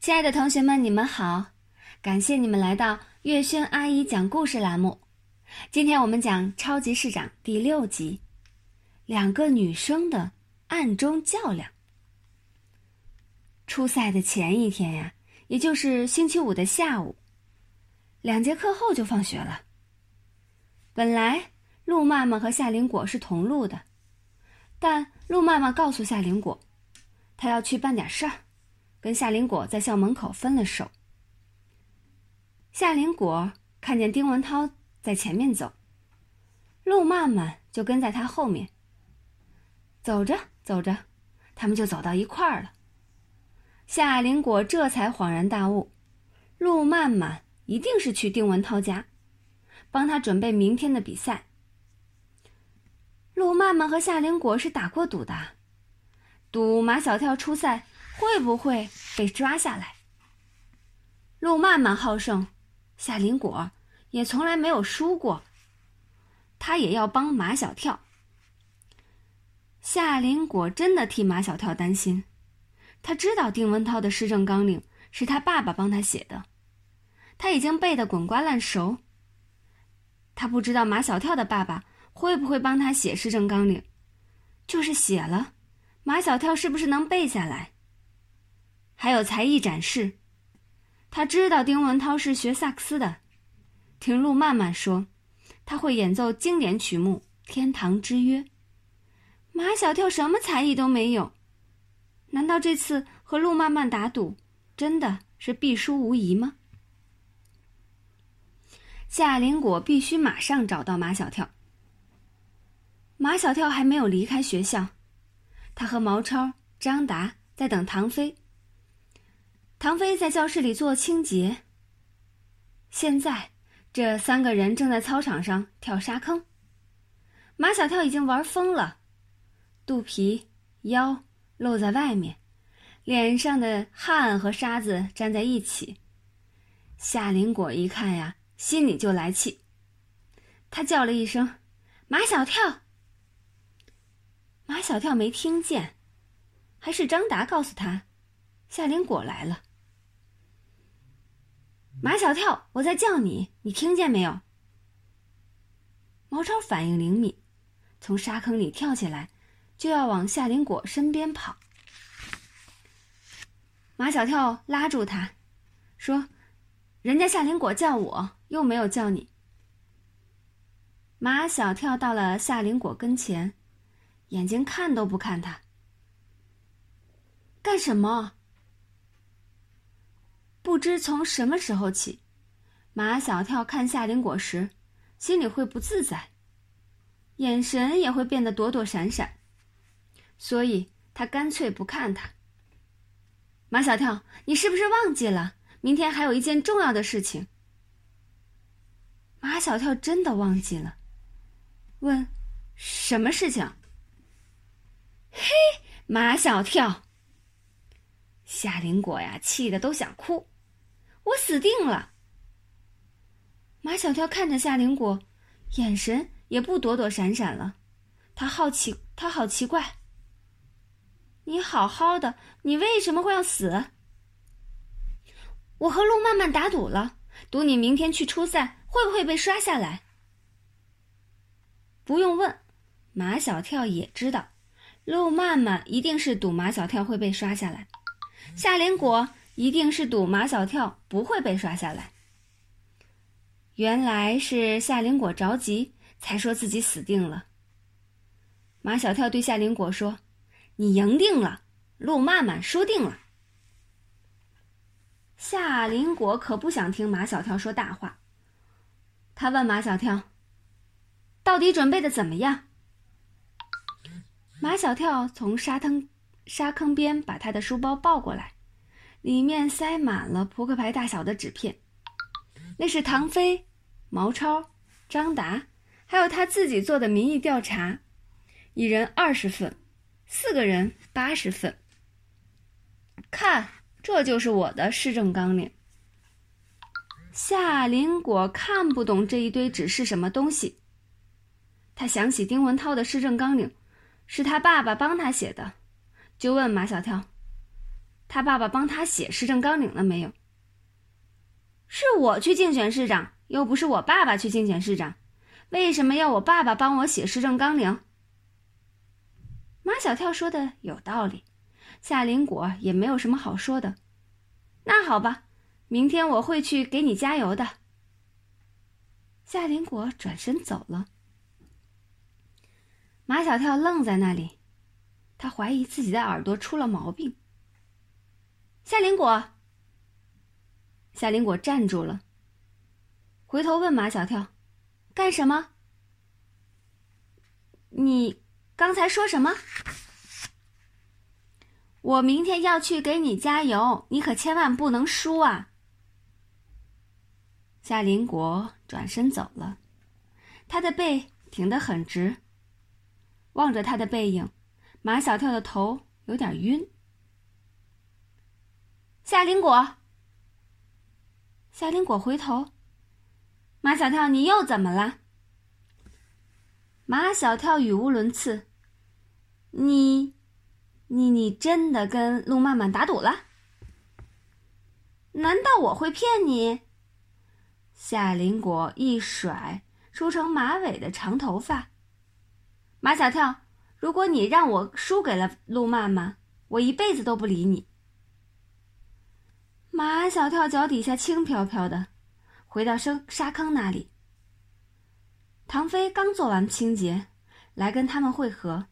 亲爱的同学们，你们好！感谢你们来到月轩阿姨讲故事栏目。今天我们讲《超级市长》第六集：两个女生的暗中较量。初赛的前一天呀，也就是星期五的下午，两节课后就放学了。本来陆妈妈和夏林果是同路的，但陆妈妈告诉夏林果，她要去办点事儿。跟夏林果在校门口分了手。夏林果看见丁文涛在前面走，陆曼曼就跟在他后面。走着走着，他们就走到一块儿了。夏林果这才恍然大悟，陆曼曼一定是去丁文涛家，帮他准备明天的比赛。陆曼曼和夏林果是打过赌的，赌马小跳出赛。会不会被抓下来？陆曼曼好胜，夏林果也从来没有输过。他也要帮马小跳。夏林果真的替马小跳担心，他知道丁文涛的施政纲领是他爸爸帮他写的，他已经背得滚瓜烂熟。他不知道马小跳的爸爸会不会帮他写施政纲领，就是写了，马小跳是不是能背下来？还有才艺展示，他知道丁文涛是学萨克斯的，听陆曼曼说，他会演奏经典曲目《天堂之约》。马小跳什么才艺都没有，难道这次和陆曼曼打赌，真的是必输无疑吗？夏林果必须马上找到马小跳。马小跳还没有离开学校，他和毛超、张达在等唐飞。唐飞在教室里做清洁。现在，这三个人正在操场上跳沙坑。马小跳已经玩疯了，肚皮、腰露在外面，脸上的汗和沙子粘在一起。夏林果一看呀，心里就来气，他叫了一声：“马小跳！”马小跳没听见，还是张达告诉他：“夏林果来了。”马小跳，我在叫你，你听见没有？毛超反应灵敏，从沙坑里跳起来，就要往夏林果身边跑。马小跳拉住他，说：“人家夏林果叫我，又没有叫你。”马小跳到了夏林果跟前，眼睛看都不看他，干什么？不知从什么时候起，马小跳看夏林果时，心里会不自在，眼神也会变得躲躲闪闪，所以他干脆不看他。马小跳，你是不是忘记了？明天还有一件重要的事情。马小跳真的忘记了，问：“什么事情？”嘿，马小跳。夏林果呀，气得都想哭。我死定了！马小跳看着夏林果，眼神也不躲躲闪闪了。他好奇，他好奇怪。你好好的，你为什么会要死？我和陆曼曼打赌了，赌你明天去初赛会不会被刷下来。不用问，马小跳也知道，陆曼曼一定是赌马小跳会被刷下来。夏林果。一定是赌马小跳不会被刷下来。原来是夏林果着急，才说自己死定了。马小跳对夏林果说：“你赢定了，陆曼曼输定了。”夏林果可不想听马小跳说大话，他问马小跳：“到底准备的怎么样？”马小跳从沙坑沙坑边把他的书包抱过来。里面塞满了扑克牌大小的纸片，那是唐飞、毛超、张达，还有他自己做的民意调查，一人二十份，四个人八十份。看，这就是我的市政纲领。夏林果看不懂这一堆纸是什么东西，他想起丁文涛的市政纲领，是他爸爸帮他写的，就问马小跳。他爸爸帮他写市政纲领了没有？是我去竞选市长，又不是我爸爸去竞选市长，为什么要我爸爸帮我写市政纲领？马小跳说的有道理，夏林果也没有什么好说的。那好吧，明天我会去给你加油的。夏林果转身走了。马小跳愣在那里，他怀疑自己的耳朵出了毛病。夏林果，夏林果站住了，回头问马小跳：“干什么？你刚才说什么？”我明天要去给你加油，你可千万不能输啊！夏林果转身走了，他的背挺得很直。望着他的背影，马小跳的头有点晕。夏林果，夏林果回头，马小跳，你又怎么了？马小跳语无伦次，你。你你真的跟陆曼曼打赌了？难道我会骗你？夏林果一甩梳成马尾的长头发。马小跳，如果你让我输给了陆曼曼，我一辈子都不理你。马小跳脚底下轻飘飘的，回到生沙坑那里。唐飞刚做完清洁，来跟他们会合。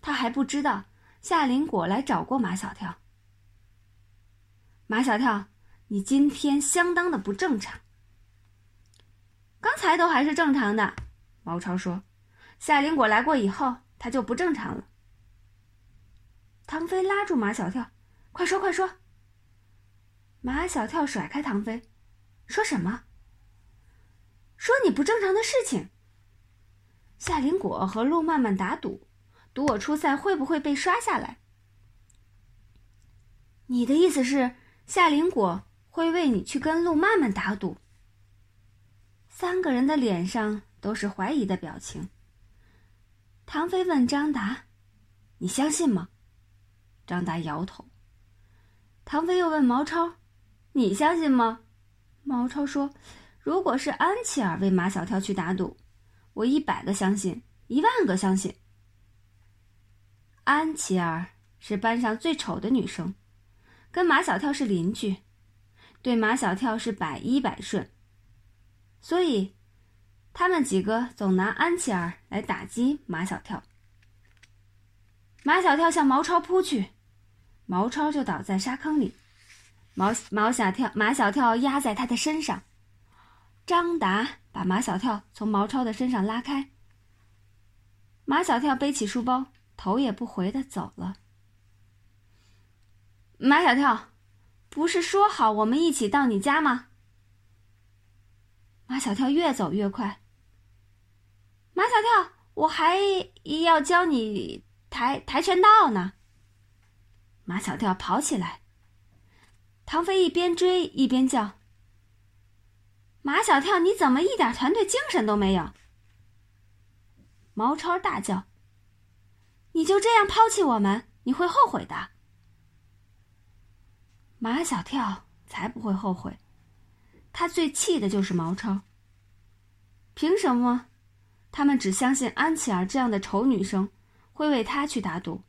他还不知道。夏林果来找过马小跳。马小跳，你今天相当的不正常。刚才都还是正常的，毛超说。夏林果来过以后，他就不正常了。唐飞拉住马小跳，快说快说。马小跳甩开唐飞，说什么？说你不正常的事情。夏林果和陆曼曼打赌。赌我出赛会不会被刷下来？你的意思是夏林果会为你去跟陆曼曼打赌？三个人的脸上都是怀疑的表情。唐飞问张达：“你相信吗？”张达摇头。唐飞又问毛超：“你相信吗？”毛超说：“如果是安琪儿为马小跳去打赌，我一百个相信，一万个相信。”安琪儿是班上最丑的女生，跟马小跳是邻居，对马小跳是百依百顺，所以他们几个总拿安琪儿来打击马小跳。马小跳向毛超扑去，毛超就倒在沙坑里，毛毛小跳马小跳压在他的身上，张达把马小跳从毛超的身上拉开，马小跳背起书包。头也不回的走了。马小跳，不是说好我们一起到你家吗？马小跳越走越快。马小跳，我还要教你跆跆拳道呢。马小跳跑起来。唐飞一边追一边叫：“马小跳，你怎么一点团队精神都没有？”毛超大叫。你就这样抛弃我们，你会后悔的。马小跳才不会后悔，他最气的就是毛超。凭什么，他们只相信安琪儿这样的丑女生会为他去打赌，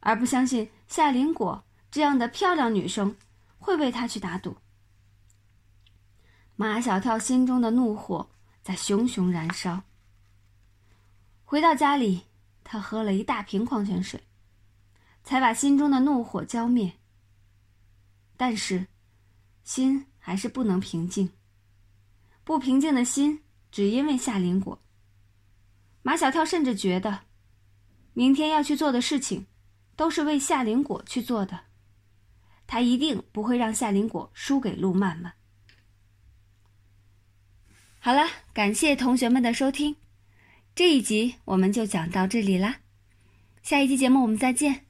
而不相信夏林果这样的漂亮女生会为他去打赌？马小跳心中的怒火在熊熊燃烧。回到家里。他喝了一大瓶矿泉水，才把心中的怒火浇灭。但是，心还是不能平静。不平静的心，只因为夏林果。马小跳甚至觉得，明天要去做的事情，都是为夏林果去做的。他一定不会让夏林果输给陆曼曼。好了，感谢同学们的收听。这一集我们就讲到这里啦，下一期节目我们再见。